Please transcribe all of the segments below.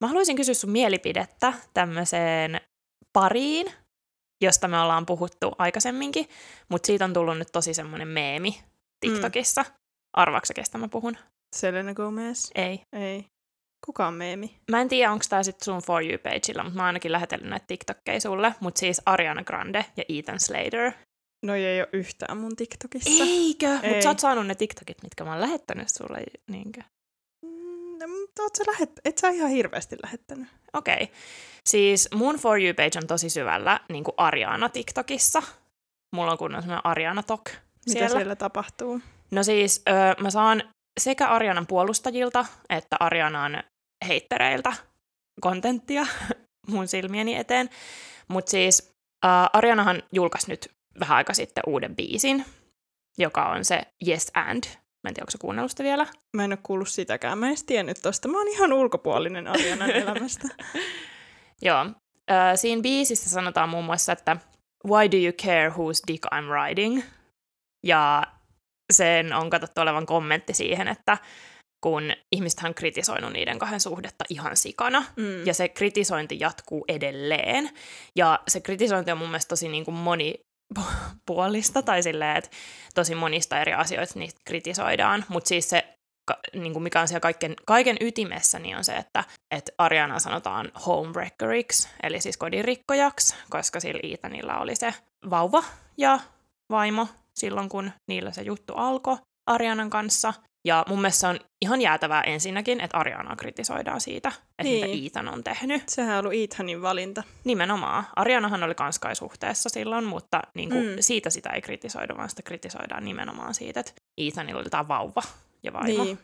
Mä haluaisin kysyä sun mielipidettä tämmöiseen pariin, josta me ollaan puhuttu aikaisemminkin, mutta siitä on tullut nyt tosi semmoinen meemi TikTokissa. Mm. Arvaaksa, kestä mä puhun? Selena Gomez? Ei. Ei. Kuka on meemi? Mä en tiedä, onko tää sitten sun For You-pageilla, mutta mä oon ainakin lähetellyt näitä TikTokkeja sulle, mutta siis Ariana Grande ja Ethan Slater. No ei ole yhtään mun TikTokissa. Eikö? Ei. Mutta sä oot saanut ne TikTokit, mitkä mä oon lähettänyt sulle, niinkö? Mm, mutta oot sä lähet... Et sä ihan hirveästi lähettänyt. Okei. Okay. Siis mun For You-page on tosi syvällä niin kuin Ariana TikTokissa. Mulla on kunnon semmoinen Ariana Tok Mitä siellä. siellä tapahtuu? No siis öö, mä saan sekä Arianan puolustajilta että Arianan heittereiltä kontenttia mun silmieni eteen. Mutta siis äh, Arianahan julkaisi nyt vähän aika sitten uuden biisin, joka on se Yes and. Mä en tiedä, onko se kuunnellut sitä vielä? Mä en ole kuullut sitäkään. Mä en edes tiennyt tosta. Mä oon ihan ulkopuolinen Arianan elämästä. Joo. Äh, siinä biisissä sanotaan muun muassa, että Why do you care whose dick I'm riding? Ja sen on katsottu olevan kommentti siihen, että kun ihmiset on kritisoinut niiden kahden suhdetta ihan sikana, Mm. ja se kritisointi jatkuu edelleen. Ja se kritisointi on mun mielestä tosi niin kuin monipuolista, tai silleen, että tosi monista eri asioista niistä kritisoidaan, mutta siis se, ka- niin kuin mikä on siellä kaiken, kaiken ytimessä, niin on se, että, että Ariana sanotaan homewreckeriksi, eli siis kodinrikkojaksi, koska sillä Ethanilla oli se vauva ja vaimo silloin, kun niillä se juttu alkoi Arianan kanssa. Ja mun mielestä se on ihan jäätävää ensinnäkin, että Arianaa kritisoidaan siitä, että niin. Mitä Ethan on tehnyt. Sehän on ollut Ethanin valinta. Nimenomaan. Arianahan oli kans kai suhteessa silloin, mutta niin kuin, Mm. siitä sitä ei kritisoida, vaan sitä kritisoidaan nimenomaan siitä, että Ethanilla oli tämä vauva ja vaimo. Niin.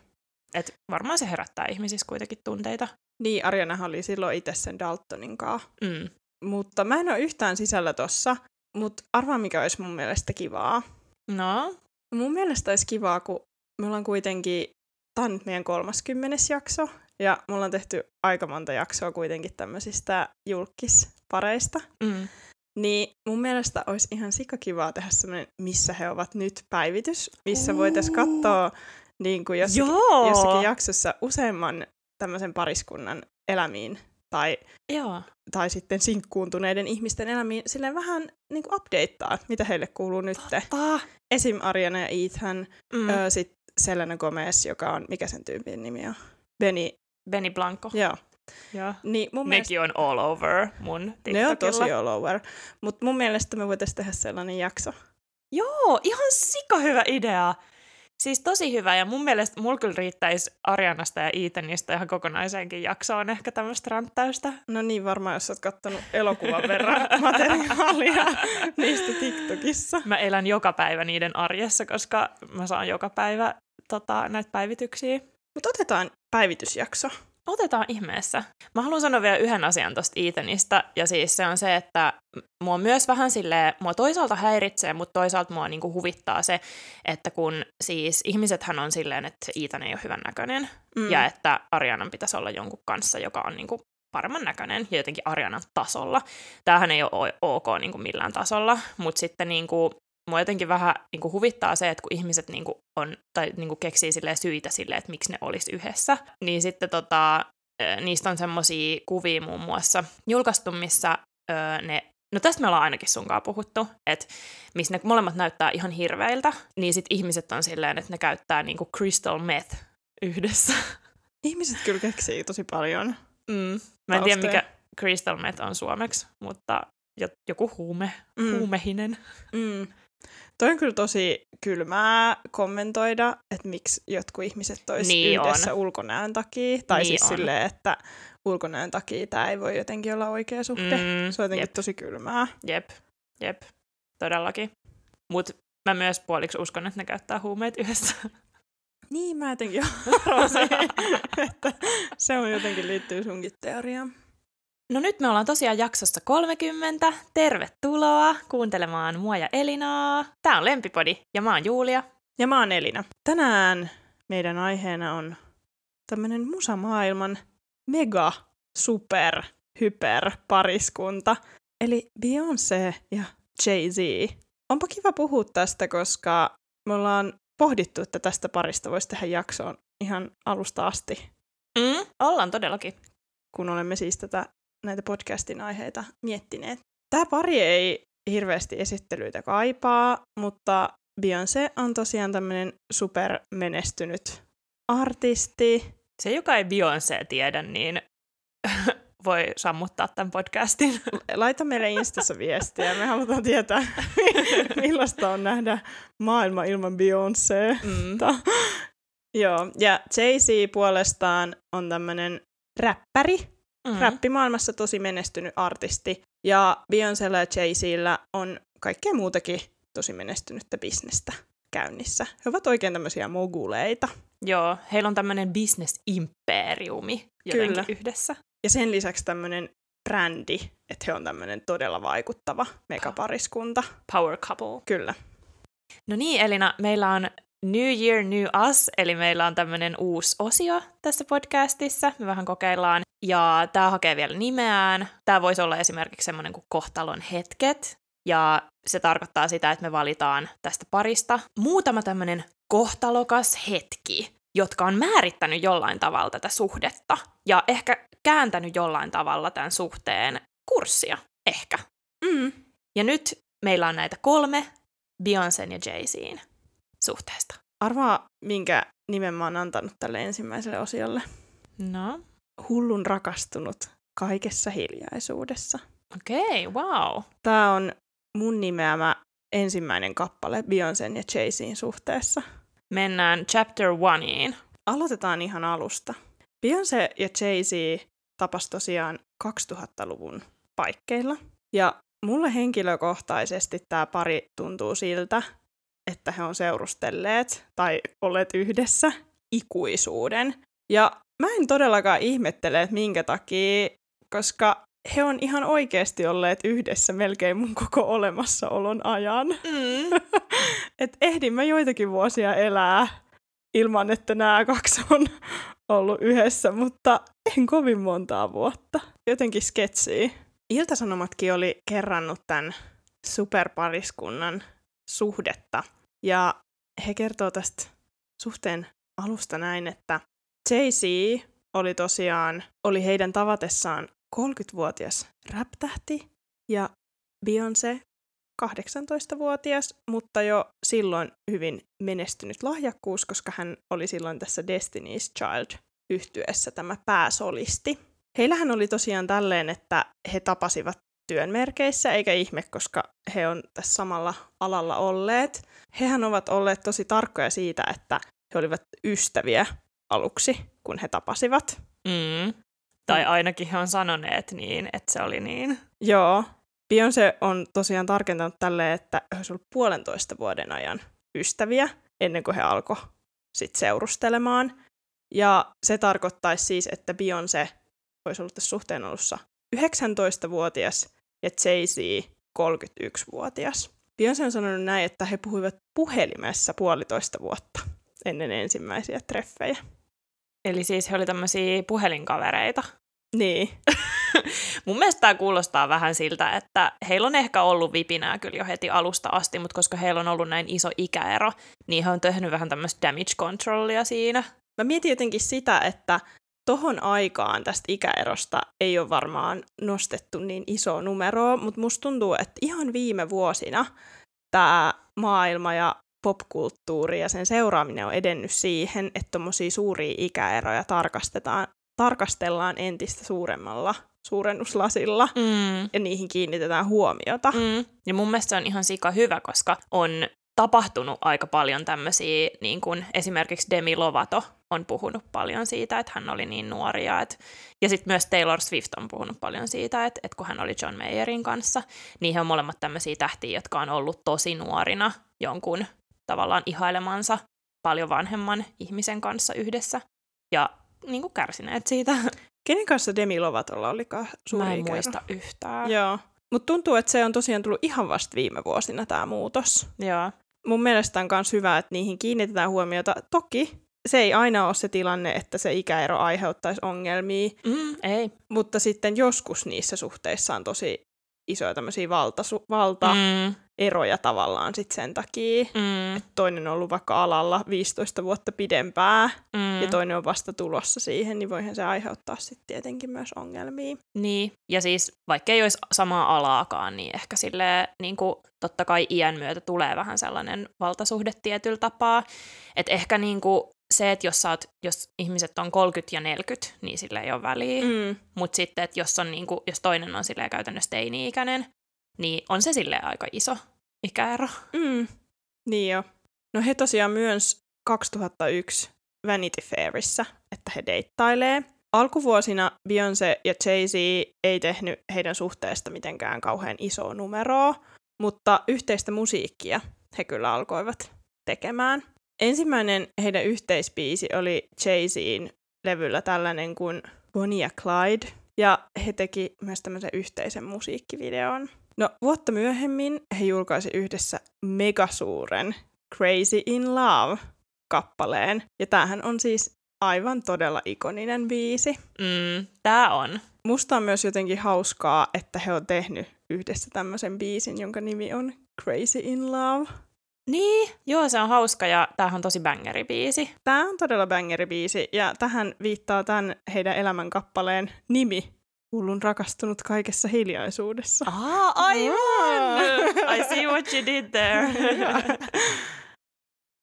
Et varmaan se herättää ihmisissä kuitenkin tunteita. Niin, Arianahan oli silloin itse sen Daltonin kanssa. Mm. Mutta mä en ole yhtään sisällä tossa. Mutta arvaa, mikä olisi mun mielestä kivaa. No, Mun mielestä olisi kivaa, kun me ollaan kuitenkin, tää on nyt meidän 30. jakso, ja me ollaan tehty aika monta jaksoa kuitenkin tämmöisistä julkispareista. mm. Niin mun mielestä olisi ihan sikakivaa tehdä semmoinen, missä he ovat nyt päivitys, missä voitaisiin katsoa niin kuin jossakin, Joo. jossakin jaksossa useamman tämmöisen pariskunnan elämiin tai, Joo. tai sitten sinkkuuntuneiden ihmisten elämiin silleen vähän niin kuin updateaa, mitä heille kuuluu nyt. Esim. Ariana ja Ethan, Mm. sitten Selena Gomez, joka on, mikä sen tyypin nimi on? Benny, Benny Blanco. joo. Joo. Niin mun mielestä Nekin on all over mun TikTokilla. ne on tosi all over. Mutta mun mielestä me voitaisiin tehdä sellainen jakso. Joo, ihan sika hyvä idea. Siis tosi hyvä, ja mun mielestä mulla kyllä riittäisi Arianasta ja Ethanista ihan kokonaiseenkin jaksoon ehkä tämmöistä ränttäystä. No niin, varmaan jos oot kattonut elokuvan verran materiaalia niistä TikTokissa. Mä elän joka päivä niiden arjessa, koska mä saan joka päivä tota, näitä päivityksiä. Mutta otetaan päivitysjakso. Otetaan ihmeessä. Mä haluan sanoa vielä yhden asian tosta Ethanista, ja siis se on se, että mua myös vähän silleen, mua toisaalta häiritsee, mutta toisaalta mua niinku huvittaa se, että kun siis ihmisethän on silleen, että Ethan ei ole hyvän näköinen, Mm. ja että Arianan pitäisi olla jonkun kanssa, joka on niinku paremman näköinen ja jotenkin Arianan tasolla. Tämähän ei ole ok niinku millään tasolla, mutta sitten niinku, mua jotenkin vähän niinku huvittaa se, että kun ihmiset niinku on, tai niinku keksii silleen syitä sille, että miksi ne olisi yhdessä, niin sitten tota, niistä on semmoisia kuvia muun muassa julkaistu, missä ne No tästä me ollaan ainakin sunkaan puhuttu, että missä ne molemmat näyttää ihan hirveiltä, niin sit ihmiset on silleen, että ne käyttää niinku crystal meth yhdessä. Ihmiset kyllä keksii tosi paljon. Mm. Mä en tiedä, mikä crystal meth on suomeksi, mutta jo- joku huume, Mm. huumehinen. Mm. Toi on kyllä tosi kylmää kommentoida, että miksi jotkut ihmiset olisi Niin yhdessä ulkonäön takia. Tai Niin siis on. silleen, että ulkonäön takia tämä ei voi jotenkin olla oikea suhde. Mm, Se on jotenkin jep. tosi kylmää. Jep, jep, todellakin. Mutta mä myös puoliksi uskon, että ne käyttää huumeet yhdessä. Niin, mä jotenkin arvasin, että se on jotenkin liittyy sunkin teoriaan. No nyt me ollaan tosiaan jaksossa 30. Tervetuloa kuuntelemaan mua ja Elinaa. Tää on Lempipodi ja mä oon Julia. Ja mä oon Elina. Tänään meidän aiheena on tämmönen musamaailman mega super hyper pariskunta, eli Beyoncé ja Jay-Z. Onpa kiva puhua tästä, koska me ollaan pohdittu, että tästä parista voisi tehdä jaksoon ihan alusta asti. Mm, ollaan todellakin. kun olemme siis tätä, näitä podcastin aiheita miettineet. Tämä pari ei hirveästi esittelyitä kaipaa, mutta Beyoncé on tosiaan tämmöinen supermenestynyt artisti. Se, joka ei Beyoncé tiedä, niin voi sammuttaa tämän podcastin. Laita meille Instassa viestiä. Me halutaan tietää, millaista on nähdä maailma ilman Beyoncé. Mm. Joo, ja Jay-Z puolestaan on tämmöinen räppäri. Mm. Räppimaailmassa tosi menestynyt artisti. Ja Beyoncélla ja Jay-Zillä on kaikkea muutakin tosi menestynyttä bisnestä käynnissä. He ovat oikein tämmöisiä moguleita. Joo, heillä on tämmöinen business-imperiumi jotenkin Kyllä. yhdessä. Ja sen lisäksi tämmöinen brändi, että he on tämmöinen todella vaikuttava megapariskunta. Power couple. Kyllä. No niin, Elina, meillä on New Year, New Us, eli meillä on tämmöinen uusi osio tässä podcastissa. Me vähän kokeillaan, ja tämä hakee vielä nimeään. Tämä voisi olla esimerkiksi semmoinen kuin kohtalon hetket, ja se tarkoittaa sitä, että me valitaan tästä parista muutama tämmöinen kohtalokas hetki, jotka on määrittänyt jollain tavalla tätä suhdetta ja ehkä kääntänyt jollain tavalla tämän suhteen kurssia, ehkä. Mm. Ja nyt meillä on näitä kolme Beyoncé ja Jay-Zin suhteesta. Arvaa, minkä nimen mä oon antanut tälle ensimmäiselle osiolle. No? Hullun rakastunut kaikessa hiljaisuudessa. Okei, okay, wow. Tämä on mun nimeämä ensimmäinen kappale Beyoncé ja Jay-Zin suhteessa. Mennään chapter oneiin. Aloitetaan ihan alusta. Beyoncé ja Jay-Z tapas tosiaan 2000-luvun paikkeilla. Ja mulle henkilökohtaisesti tämä pari tuntuu siltä, että he on seurustelleet tai olleet yhdessä ikuisuuden. Ja mä en todellakaan ihmettele, että minkä takia, koska he on ihan oikeasti olleet yhdessä melkein mun koko olemassaolon ajan. Mm. Et ehdin mä joitakin vuosia elää ilman, että nämä kaksi on ollut yhdessä, mutta en kovin montaa vuotta. Jotenkin sketsiä. Iltasanomatkin oli kerrannut tämän superpariskunnan suhdetta. Ja he kertoo tästä suhteen alusta näin, että Jay-Z oli tosiaan, oli heidän tavatessaan 30-vuotias räptähti ja Beyoncé 18-vuotias, mutta jo silloin hyvin menestynyt lahjakkuus, koska hän oli silloin tässä Destiny's Child yhtyessä tämä pääsolisti. Heillähän oli tosiaan tälleen, että he tapasivat työn merkeissä, eikä ihme, koska he on tässä samalla alalla olleet. Hehän ovat olleet tosi tarkkoja siitä, että he olivat ystäviä aluksi, kun he tapasivat. Mm. Tai ainakin he on sanoneet niin, että se oli niin. Joo. Beyoncé on tosiaan tarkentanut tälle, että he olisivat puolentoista vuoden ajan ystäviä ennen kuin he alkoi sit seurustelemaan. Ja se tarkoittaisi siis, että Beyoncé olisi ollut tässä suhteen alussa 19-vuotias ja Jay-Z 31-vuotias. Beyoncé on sanonut näin, että he puhuivat puhelimessa puolitoista vuotta ennen ensimmäisiä treffejä. Eli siis he oli tämmöisiä puhelinkavereita. Niin. Mun mielestä tämä kuulostaa vähän siltä, että heillä on ehkä ollut vipinää kyllä jo heti alusta asti, mutta koska heillä on ollut näin iso ikäero, niin he on tehnyt vähän tämmöistä damage controlia siinä. Mä mietin jotenkin sitä, että tohon aikaan tästä ikäerosta ei ole varmaan nostettu niin iso numeroa, mutta musta tuntuu, että ihan viime vuosina tämä maailma ja popkulttuuri ja sen seuraaminen on edennyt siihen, että tuommoisia suuria ikäeroja tarkastetaan, tarkastellaan entistä suuremmalla suurennuslasilla mm. ja niihin kiinnitetään huomiota. Mm. Ja mun mielestä se on ihan sika hyvä, koska on tapahtunut aika paljon tämmöisiä, niin kuin esimerkiksi Demi Lovato on puhunut paljon siitä, että hän oli niin nuoria. Et, ja sitten myös Taylor Swift on puhunut paljon siitä, että, että kun hän oli John Mayerin kanssa, niin he on molemmat tämmöisiä tähtiä, jotka on ollut tosi nuorina jonkun tavallaan ihailemansa paljon vanhemman ihmisen kanssa yhdessä. Ja niin kuin kärsineet siitä. Kenen kanssa Demi Lovatolla olikaan suuri Mä en muista yhtään. Joo. Mutta tuntuu, että se on tosiaan tullut ihan vasta viime vuosina tämä muutos. Joo. Mun mielestä on myös hyvä, että niihin kiinnitetään huomiota. Toki se ei aina ole se tilanne, että se ikäero aiheuttaisi ongelmia. Mm, ei. Mutta sitten joskus niissä suhteissa on tosi isoja tämmöisiä valta, valta mm. Eroja tavallaan sit sen takia. Mm, Toinen on ollut vaikka alalla 15 vuotta pidempää mm. ja toinen on vasta tulossa siihen, niin voihan se aiheuttaa sitten tietenkin myös ongelmia. Niin, ja siis vaikka ei olisi samaa alaakaan, niin ehkä sille niin kuin, totta kai iän myötä tulee vähän sellainen valtasuhde tietyllä tapaa. Että ehkä niin kuin, se, että jos, oot, jos ihmiset on 30 ja 40, niin sillä ei ole väliä. Mm. Mutta sitten, että jos, on niin kuin, jos toinen on käytännössä teini-ikäinen, niin on se sille aika iso ikäero. Mm. Niin jo. No he tosiaan myös 2001 Vanity Fairissa, että he deittailee. Alkuvuosina Beyoncé ja Jay-Z ei tehnyt heidän suhteesta mitenkään kauhean isoa numeroa, mutta yhteistä musiikkia he kyllä alkoivat tekemään. Ensimmäinen heidän yhteispiisi oli Jay-Zin levyllä tällainen kuin Bonnie ja Clyde, ja he teki myös tämmöisen yhteisen musiikkivideon. No vuotta myöhemmin he julkaisi yhdessä megasuuren Crazy in Love-kappaleen, ja tämähän on siis aivan todella ikoninen biisi. Mm, tää on. Musta on myös jotenkin hauskaa, että he on tehnyt yhdessä tämmöisen biisin, jonka nimi on Crazy in Love. Niin, joo, se on hauska ja tämähän on tosi bangeri biisi. Tämä on todella bangeri-biisi, ja tähän viittaa tämän heidän elämänkappaleen nimi, Hullun rakastunut kaikessa hiljaisuudessa. Ah, aivan! I see what you did there.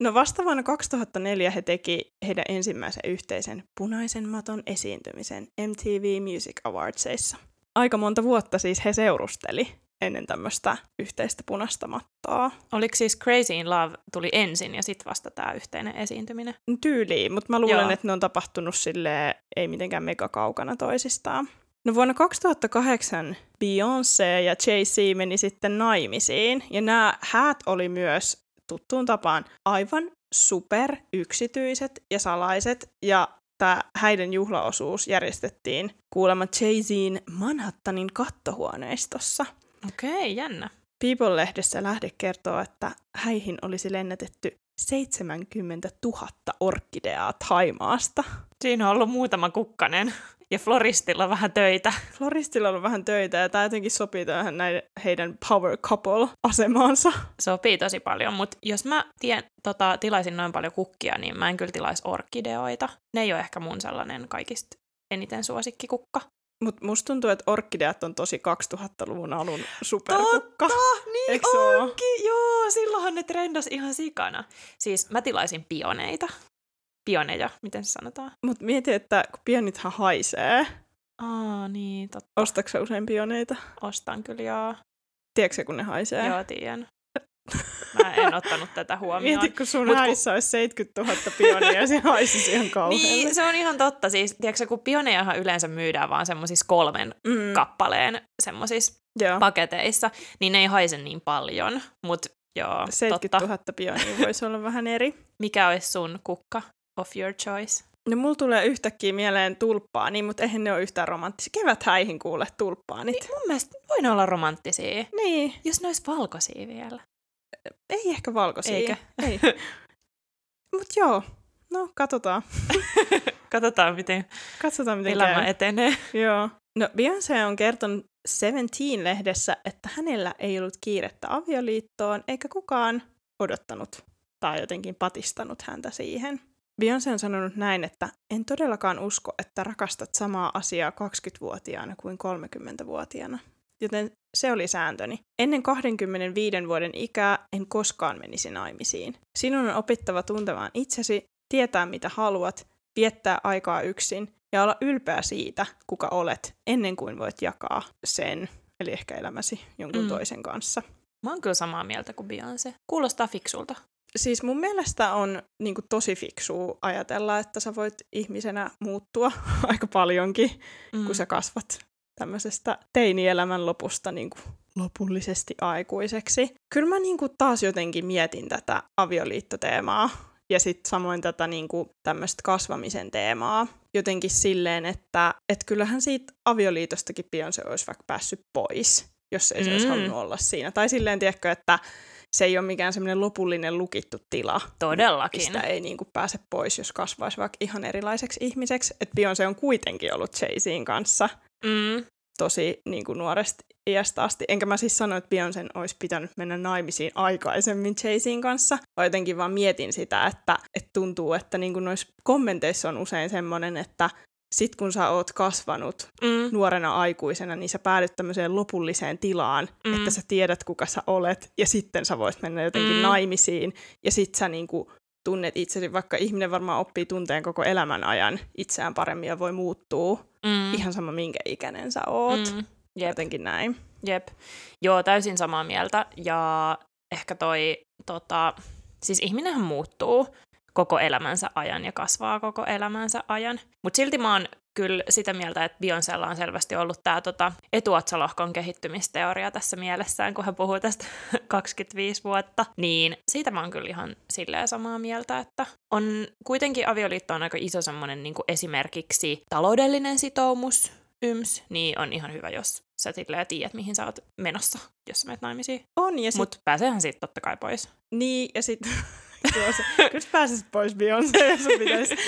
No vasta vuonna 2004 he teki heidän ensimmäisen yhteisen punaisen maton esiintymisen MTV Music Awardsissa. Aika monta vuotta siis he seurusteli ennen tämmöistä yhteistä punaista mattoa. Oliko siis Crazy in Love tuli ensin ja sitten vasta tämä yhteinen esiintyminen? Tyyliin, mutta mä luulen, Joo. että ne on tapahtunut sille ei mitenkään mega kaukana toisistaan. No vuonna 2008 Beyoncé ja Jay-Z meni sitten naimisiin, ja nämä häät oli myös tuttuun tapaan aivan super yksityiset ja salaiset, ja tämä häiden juhlaosuus järjestettiin kuulemma Jay-Zin Manhattanin kattohuoneistossa. Okei, jännä. People-lehdessä lähde kertoo, että häihin olisi lennätetty 70 000 orkideaa Taimaasta. Siinä on ollut muutama kukkanen ja floristilla vähän töitä. Floristilla on vähän töitä ja tämä jotenkin sopii tähän näiden heidän power couple-asemaansa. Sopii tosi paljon, mutta jos mä tien, tota, tilaisin noin paljon kukkia, niin mä en kyllä tilaisi orkideoita. Ne ei ole ehkä mun sellainen kaikista eniten suosikkikukka. Mutta musta tuntuu, että orkideat on tosi 2000-luvun alun superkukka. niin Eiks se oo? onkin. Joo, silloinhan ne trendas ihan sikana. Siis mä tilaisin pioneita. Pioneja, miten se sanotaan? Mutta mieti, että kun pionithan haisee. Aa, niin, totta. Ostatko usein pioneita? Ostan kyllä, joo. Tiedätkö kun ne haisee? Joo, tiedän. Mä en ottanut tätä huomioon. Mieti, kun sun Mut kun- olisi 70 000 pionia ja se haisisi ihan kauhealle. Niin, se on ihan totta. Siis, tiedätkö, kun pionejahan yleensä myydään vaan semmoisissa kolmen mm, kappaleen semmoisissa paketeissa, niin ne ei haise niin paljon. Mutta joo, 70 totta. 000 pionia voisi olla vähän eri. Mikä olisi sun kukka of your choice? No mulla tulee yhtäkkiä mieleen tulppaani, mutta eihän ne ole yhtään romanttisia. Kevät häihin kuule tulppaanit. Niin, mun mielestä voi ne olla romanttisia. Niin, Jos ne olisi valkoisia vielä. ei ehkä valkoisia. Eikä. Ei. Mut joo, no katsotaan. Katsotaan, miten Katsotaan miten elämä käy. etenee. Joo. No Beyoncé on kertonut Seventeen-lehdessä, että hänellä ei ollut kiirettä avioliittoon, eikä kukaan odottanut tai jotenkin patistanut häntä siihen. Beyoncé on sanonut näin, että en todellakaan usko, että rakastat samaa asiaa 20-vuotiaana kuin 30-vuotiaana. Joten se oli sääntöni. Ennen 25 vuoden ikää en koskaan menisi naimisiin. Sinun on opittava tuntemaan itsesi, tietää mitä haluat, viettää aikaa yksin ja olla ylpeä siitä, kuka olet, ennen kuin voit jakaa sen, eli ehkä elämäsi jonkun Mm. toisen kanssa. Mä oon kyllä samaa mieltä kuin Beyoncé. Kuulostaa fiksulta. Siis mun mielestä on niin kuin, tosi fiksua ajatella, että sä voit ihmisenä muuttua aika paljonkin, Mm. kun sä kasvat tämmöisestä teinielämän lopusta niin kuin, lopullisesti aikuiseksi. Kyllä mä niin kuin, taas jotenkin mietin tätä avioliittoteemaa ja sitten samoin tätä niin kuin, tämmöistä kasvamisen teemaa jotenkin silleen, että et kyllähän siitä avioliitostakin Beyoncé olisi vaikka päässyt pois, jos ei se mm. olisi halunnut olla siinä. Tai silleen, tiedätkö, että se ei ole mikään semmoinen lopullinen lukittu tila, Todellakin. mistä ei niin kuin pääse pois, jos kasvaisi vaikka ihan erilaiseksi ihmiseksi. Että Beyoncé on kuitenkin ollut Jay-Zin kanssa. Mm. tosi niin kuin nuoresta iästä asti. Enkä mä siis sano, että Beyoncé olisi pitänyt mennä naimisiin aikaisemmin Jay-Zin kanssa, vaan jotenkin vaan mietin sitä, että, että tuntuu, että niin kuin noissa kommenteissa on usein semmoinen, että sit kun sä oot kasvanut mm. nuorena aikuisena, niin sä päädyt tämmöiseen lopulliseen tilaan, mm. että sä tiedät, kuka sä olet, ja sitten sä voit mennä jotenkin mm. naimisiin, ja sit sä niinku tunnet itsesi, vaikka ihminen varmaan oppii tunteen koko elämän ajan itseään paremmin ja voi muuttua mm. ihan sama minkä ikäinen sä oot. Mm. Jep. Jotenkin näin. Jep. Joo, täysin samaa mieltä. Ja ehkä toi, tota, siis ihminenhän muuttuu koko elämänsä ajan ja kasvaa koko elämänsä ajan. Mutta silti mä oon kyllä sitä mieltä, että Beyoncélla on selvästi ollut tämä tota, etuotsalohkon kehittymisteoria tässä mielessään, kun hän puhuu tästä 25 vuotta. Niin siitä mä oon kyllä ihan silleen samaa mieltä, että on kuitenkin avioliitto on aika iso semmoinen niin esimerkiksi taloudellinen sitoumus, yms, niin on ihan hyvä, jos sä silleen tiedät, mihin sä oot menossa, jos sä menet naimisiin. On, ja sit... Mut pääseehän siitä totta kai pois. Niin, ja sitten Kyllä pääsisit pois Beyoncé, jos pitäisi.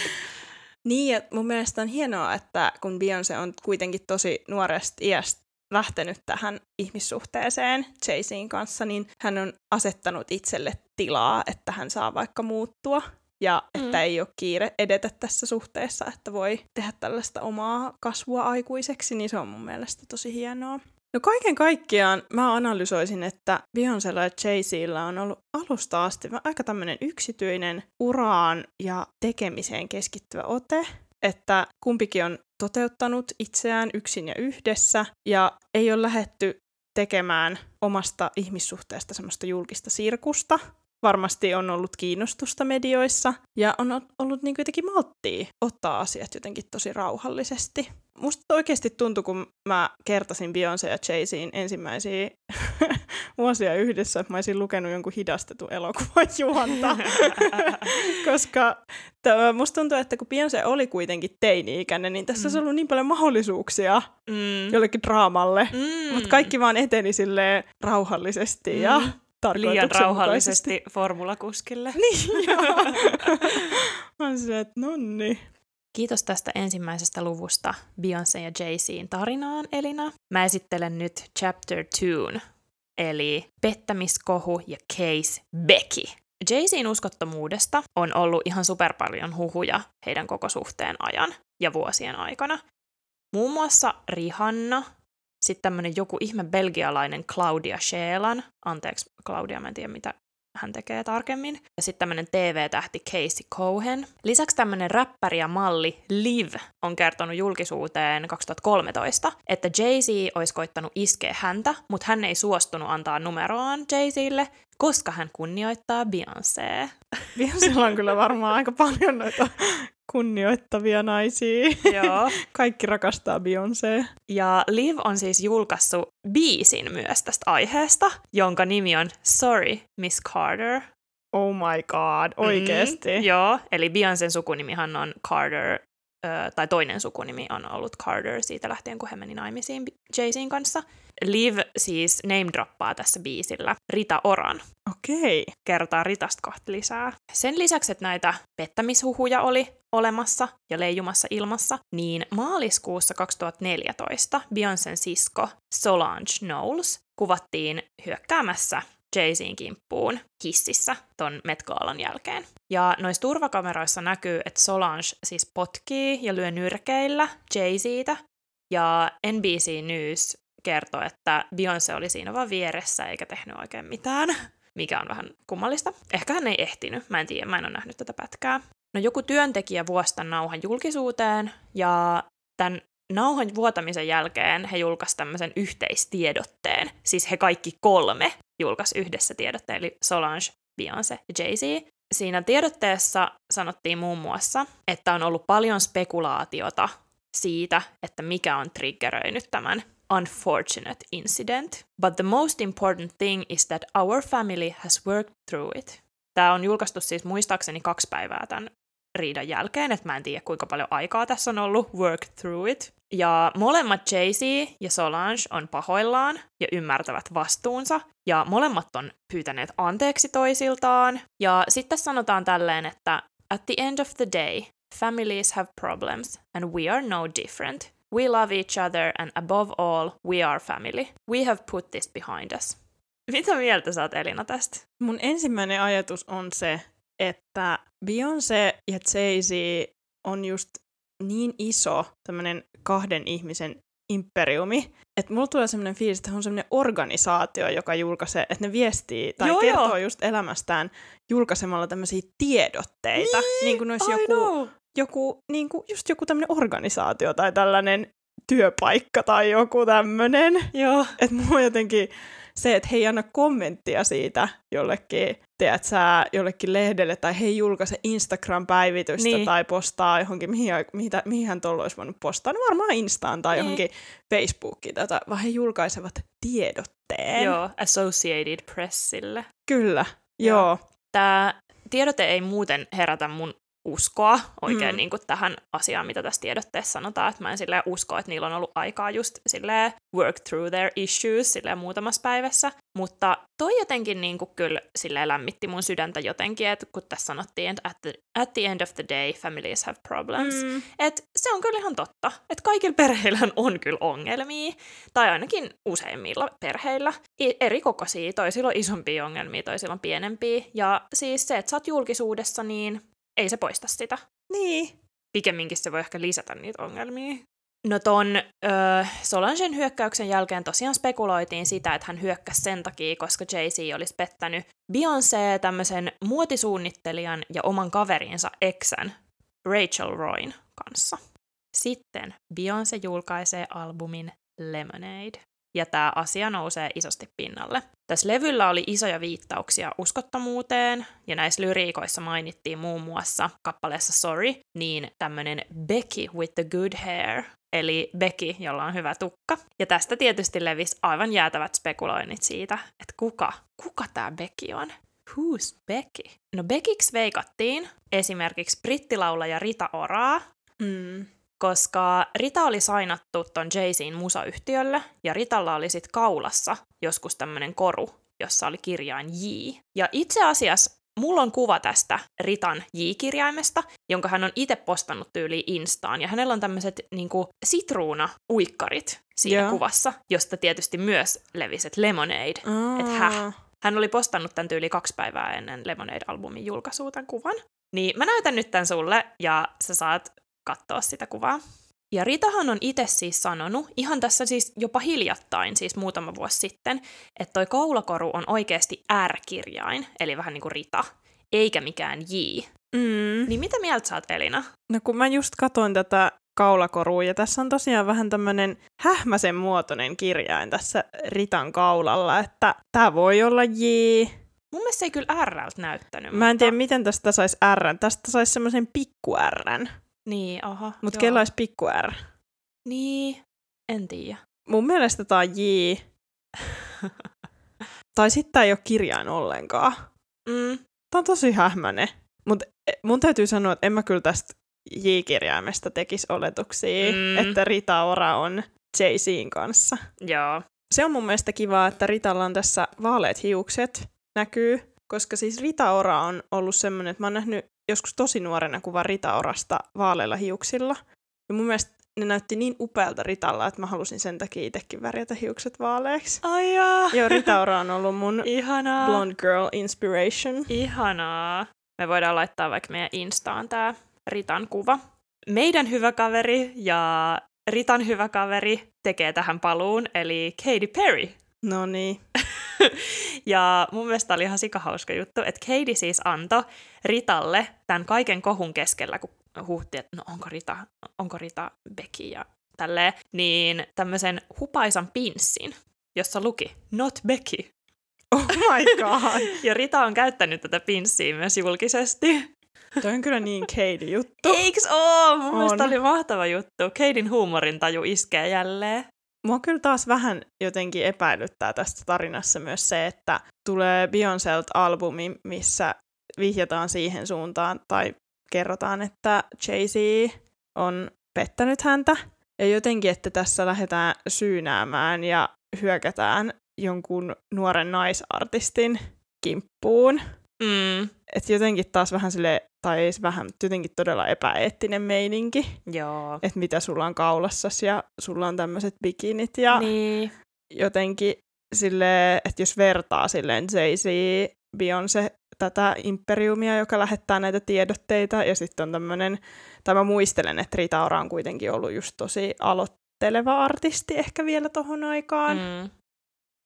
Niin, että mun mielestä on hienoa, että kun Beyoncé on kuitenkin tosi nuoresta iästä lähtenyt tähän ihmissuhteeseen jay kanssa, niin hän on asettanut itselle tilaa, että hän saa vaikka muuttua ja mm. että ei ole kiire edetä tässä suhteessa, että voi tehdä tällaista omaa kasvua aikuiseksi, niin se on mun mielestä tosi hienoa. No kaiken kaikkiaan mä analysoisin, että Beyoncélla ja jay on ollut alusta asti aika tämmöinen yksityinen uraan ja tekemiseen keskittyvä ote, että kumpikin on toteuttanut itseään yksin ja yhdessä ja ei ole lähetty tekemään omasta ihmissuhteesta semmoista julkista sirkusta, varmasti on ollut kiinnostusta medioissa ja on ollut niin jotenkin malttia ottaa asiat jotenkin tosi rauhallisesti. Musta oikeasti tuntui, kun mä kertasin Beyoncé ja Jay-Zin ensimmäisiä vuosia yhdessä, että mä olisin lukenut jonkun hidastetun elokuvan juonta. Koska t- musta tuntuu, että kun Beyoncé oli kuitenkin teini-ikäinen, niin tässä mm. olisi ollut niin paljon mahdollisuuksia mm. jollekin draamalle. Mm. Mutta kaikki vaan eteni silleen rauhallisesti mm. ja liian rauhallisesti formulakuskille. Niin, joo. Mä se, että nonni. Kiitos tästä ensimmäisestä luvusta Beyoncé ja Jay-Zin tarinaan, Elina. Mä esittelen nyt chapter 2, eli pettämiskohu ja case Becky. Jay-Zin uskottomuudesta on ollut ihan super paljon huhuja heidän koko suhteen ajan ja vuosien aikana. Muun muassa Rihanna sitten tämmöinen joku ihme belgialainen Claudia Scheelan, anteeksi Claudia, mä en tiedä mitä hän tekee tarkemmin. Ja sitten tämmöinen TV-tähti Casey Cohen. Lisäksi tämmöinen räppäri ja malli Liv on kertonut julkisuuteen 2013, että Jay-Z olisi koittanut iskeä häntä, mutta hän ei suostunut antaa numeroaan Jay-Zille, koska hän kunnioittaa Beyoncé. Beyoncélla on kyllä varmaan aika paljon noita kunnioittavia naisia. Joo. Kaikki rakastaa Beyoncé. Ja Liv on siis julkaissut biisin myös tästä aiheesta, jonka nimi on Sorry, Miss Carter. Oh my god, oikeesti? Mm, joo, eli Beyoncén sukunimihan on Carter, tai toinen sukunimi on ollut Carter siitä lähtien, kun he meni naimisiin Jay-Zin kanssa. Liv siis name-droppaa tässä biisillä Rita Oran. Okei. Okay. Kertaa Ritasta kohta lisää. Sen lisäksi, että näitä pettämishuhuja oli olemassa ja leijumassa ilmassa, niin maaliskuussa 2014 Beyoncén sisko Solange Knowles kuvattiin hyökkäämässä Jay-Zin kimppuun hississä ton Met jälkeen. Ja noissa turvakameroissa näkyy, että Solange siis potkii ja lyö nyrkeillä Jay-Zitä, ja NBC News kertoi, että Beyoncé oli siinä vaan vieressä eikä tehnyt oikein mitään, mikä on vähän kummallista. Ehkä hän ei ehtinyt, mä en tiedä, mä en ole nähnyt tätä pätkää. No joku työntekijä vuosi tämän nauhan julkisuuteen, ja tämän nauhan vuotamisen jälkeen he julkaisivat tämmöisen yhteistiedotteen. Siis he kaikki kolme julkaisi yhdessä tiedotteen, eli Solange, Beyoncé ja Jay-Z. Siinä tiedotteessa sanottiin muun muassa, että on ollut paljon spekulaatiota siitä, että mikä on triggeröinyt tämän unfortunate incident. But the most important thing is that our family has worked through it. Tämä on julkaistu siis muistaakseni kaksi päivää tämän riidan jälkeen, että mä en tiedä kuinka paljon aikaa tässä on ollut work through it. Ja molemmat Jay-Z ja Solange on pahoillaan ja ymmärtävät vastuunsa, ja molemmat on pyytäneet anteeksi toisiltaan. Ja sitten sanotaan tälleen, että at the end of the day, families have problems and we are no different. We love each other and above all, we are family. We have put this behind us. Mitä mieltä sä oot Elina tästä? Mun ensimmäinen ajatus on se, että Beyoncé ja Jay-Z on just niin iso tämmöinen kahden ihmisen imperiumi, että mulla tulee semmoinen fiilis, että on semmoinen organisaatio, joka julkaisee, että ne viestii tai Joo, kertoo joo. just elämästään julkaisemalla tämmöisiä tiedotteita, niin, niin kuin olisi I joku, know. joku, niin kuin, just joku tämmöinen organisaatio tai tällainen työpaikka tai joku tämmöinen. Joo. Että mulla jotenkin se, että he ei anna kommenttia siitä jollekin, teet sä, jollekin lehdelle, tai he ei julkaise Instagram-päivitystä Niin. tai postaa johonkin, mihin, mihin, mihin hän tuolla olisi voinut postaa, no varmaan Instaan tai Niin. johonkin Facebookiin, tai, jotain, vaan he julkaisevat tiedotteen. Joo, Associated Pressille. Kyllä, Joo. joo. Tämä tiedote ei muuten herätä mun uskoa oikein Mm. niin kuin tähän asiaan, mitä tässä tiedotteessa sanotaan, että mä en silleen usko, että niillä on ollut aikaa just silleen work through their issues silleen muutamassa päivässä, mutta toi jotenkin niin kuin kyllä silleen lämmitti mun sydäntä jotenkin, että kun tässä sanottiin, että at the, at the end of the day families have problems, Mm. et se on kyllä ihan totta, että kaikilla perheillä on kyllä ongelmia, tai ainakin useimmilla perheillä. I- eri kokoisia, toisilla on isompia ongelmia, toisilla on pienempiä. Ja siis se, että sä oot julkisuudessa, niin ei se poista sitä. Niin. Pikemminkin se voi ehkä lisätä niitä ongelmia. No ton ö, Solangen hyökkäyksen jälkeen tosiaan spekuloitiin sitä, että hän hyökkäsi sen takia, koska Jay-Z olisi pettänyt Beyoncé tämmöisen muotisuunnittelijan ja oman kaverinsa eksän Rachel Royn kanssa. Sitten Beyoncé julkaisee albumin Lemonade, ja tämä asia nousee isosti pinnalle. Tässä levyllä oli isoja viittauksia uskottomuuteen, ja näissä lyriikoissa mainittiin muun muassa kappaleessa Sorry, niin tämmönen Becky with the good hair, eli Becky, jolla on hyvä tukka. Ja tästä tietysti levisi aivan jäätävät spekuloinnit siitä, että kuka, kuka tämä Becky on. Who's Becky? No Beckiksi veikattiin esimerkiksi brittilaulaja Rita Oraa, Mm. Koska Rita oli sainattu ton Jay-Zin musayhtiölle, ja Ritalla oli sit kaulassa joskus tämmönen koru, jossa oli kirjain J. Ja itse asiassa mulla on kuva tästä Ritan J-kirjaimesta, jonka hän on itse postannut tyyliin Instaan, ja hänellä on tämmöiset niinku sitruuna-uikkarit siinä Joo. kuvassa, josta tietysti myös leviset Lemonade. Et häh? Hän oli postannut tämän tyyli kaksi päivää ennen Lemonade-albumin julkaisua tämän kuvan. Niin mä näytän nyt tämän sulle, ja sä saat katsoa sitä kuvaa. Ja Ritahan on itse siis sanonut, ihan tässä siis jopa hiljattain, siis muutama vuosi sitten, että toi kaulakoru on oikeasti R-kirjain, eli vähän niin kuin Rita, eikä mikään J. Mm. Niin mitä mieltä sä oot, Elina? No kun mä just katoin tätä kaulakorua, ja tässä on tosiaan vähän tämmönen hähmäsen muotoinen kirjain tässä Ritan kaulalla, että tää voi olla J. Mun mielestä se ei kyllä Rltä näyttänyt. Mä en mutta... tiedä, miten tästä saisi R. Tästä saisi semmoisen pikku R. Niin, aha. Mutta joo. kella olisi pikku R. Niin, en tiedä. Mun mielestä tää on J. tai sitten tää ei ole kirjain ollenkaan. Mm, Tää on tosi hähmäinen. Mutta mun täytyy sanoa, että en mä kyllä tästä J-kirjaimesta tekisi oletuksia, Mm. että Rita Ora on Jay-Zin kanssa. joo. Se on mun mielestä kiva, että Ritalla on tässä vaaleat hiukset näkyy, koska siis Rita Ora on ollut semmoinen, että mä oon nähnyt joskus tosi nuorena kuvan Rita Orasta vaaleilla hiuksilla. Ja mun mielestä ne näytti niin upealta Ritalla, että mä halusin sen takia itsekin värjätä hiukset vaaleiksi. Ai jaa. Joo, Rita Ora on ollut mun Ihanaa. blonde girl inspiration. Ihanaa. Me voidaan laittaa vaikka meidän Instaan tää Ritan kuva. Meidän hyvä kaveri ja Ritan hyvä kaveri tekee tähän paluun, eli Katy Perry. No niin. ja mun mielestä oli ihan sikahauska juttu, että Katy siis antoi Ritalle tämän kaiken kohun keskellä, kun huhti, että no onko Rita, onko Rita Becky ja tälleen, niin tämmöisen hupaisan pinssin, jossa luki Not Becky. Oh my god. Ja Rita on käyttänyt tätä pinssiä myös julkisesti. Toi on kyllä niin Katie juttu. Eiks oo? Mun On. mielestä oli mahtava juttu. Keidin huumorintaju iskee jälleen. Mua kyllä taas vähän jotenkin epäilyttää tästä tarinassa myös se, että tulee Beyoncélt albumi, missä vihjataan siihen suuntaan tai kerrotaan, että Jay-Z on pettänyt häntä. Ja jotenkin, että tässä lähdetään syynäämään ja hyökätään jonkun nuoren naisartistin kimppuun. Mm, Että jotenkin taas vähän sille, tai ei se vähän, mutta jotenkin todella epäeettinen meininki, joo. että mitä sulla on kaulassas ja sulla on tämmöiset bikinit ja Niin. jotenkin sille, että jos vertaa silleen Jay-Z, Beyoncé, tätä imperiumia, joka lähettää näitä tiedotteita, ja sitten on tämmöinen, tai mä muistelen, että Rita Ora on kuitenkin ollut just tosi aloitteleva artisti ehkä vielä tohon aikaan. Mm.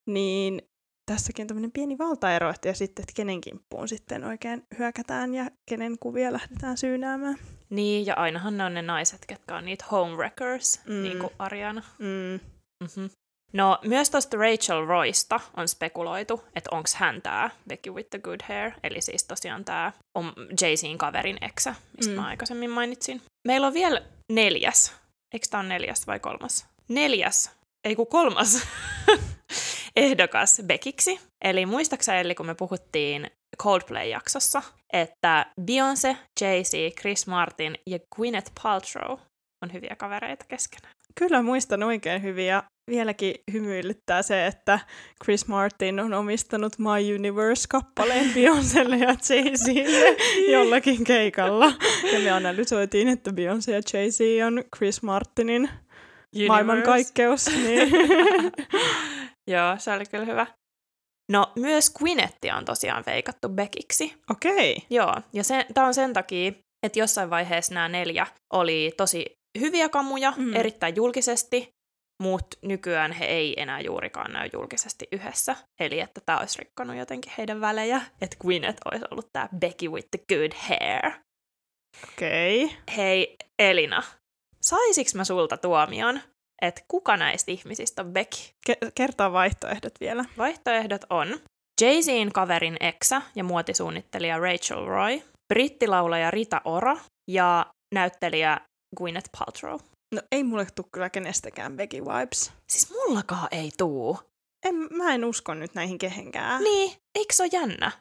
niin tässäkin on tämmöinen pieni valtaero, että ja sitten, että kenen kimppuun sitten oikein hyökätään ja kenen kuvia lähdetään syynäämään. Niin, ja ainahan ne on ne naiset, ketkä on niitä homewreckers, Mm. niin kuin Ariana. Mm. Mm-hmm. No, myös tuosta Rachel Roysta on spekuloitu, että onko hän tämä Becky with the good hair, eli siis tosiaan tämä on Jay-Zin kaverin eksä, mistä Mm. mä aikaisemmin mainitsin. Meillä on vielä neljäs, eikö tämä on neljäs vai kolmas? Neljäs, ei kun kolmas ehdokas Beckiksi. Eli muistaakseni, eli kun me puhuttiin Coldplay-jaksossa, että Beyoncé, Jay-Z, Chris Martin ja Gwyneth Paltrow on hyviä kavereita keskenään. Kyllä muistan oikein hyvin ja vieläkin hymyilyttää se, että Chris Martin on omistanut My Universe-kappaleen Beyoncélle ja Jay-Zille jollakin keikalla. Ja me analysoitiin, että Beyoncé ja Jay-Z on Chris Martinin maailmankaikkeus. Niin. Joo, se oli kyllä hyvä. No, myös Gwynettia on tosiaan veikattu Beckiksi. Okei. Okay. Joo, ja se, tämä on sen takia, että jossain vaiheessa nämä neljä oli tosi hyviä kamuja, mm. erittäin julkisesti, mutta nykyään he ei enää juurikaan näy julkisesti yhdessä. Eli että tämä olisi rikkonut jotenkin heidän välejä, että Gwyneth olisi ollut tämä Becky with the good hair. Okei. Okay. Hei Elina, saisiks mä sulta tuomion, että kuka näistä ihmisistä on Becky? Ke- kertaa vaihtoehdot vielä. Vaihtoehdot on Jay-Zin kaverin eksä ja muotisuunnittelija Rachel Roy, brittilaulaja Rita Ora ja näyttelijä Gwyneth Paltrow. No ei mulle tule kyllä kenestäkään Becky Vibes. Siis mullakaan ei tuu. En, mä en usko nyt näihin kehenkään. Niin, eikö se ole jännä?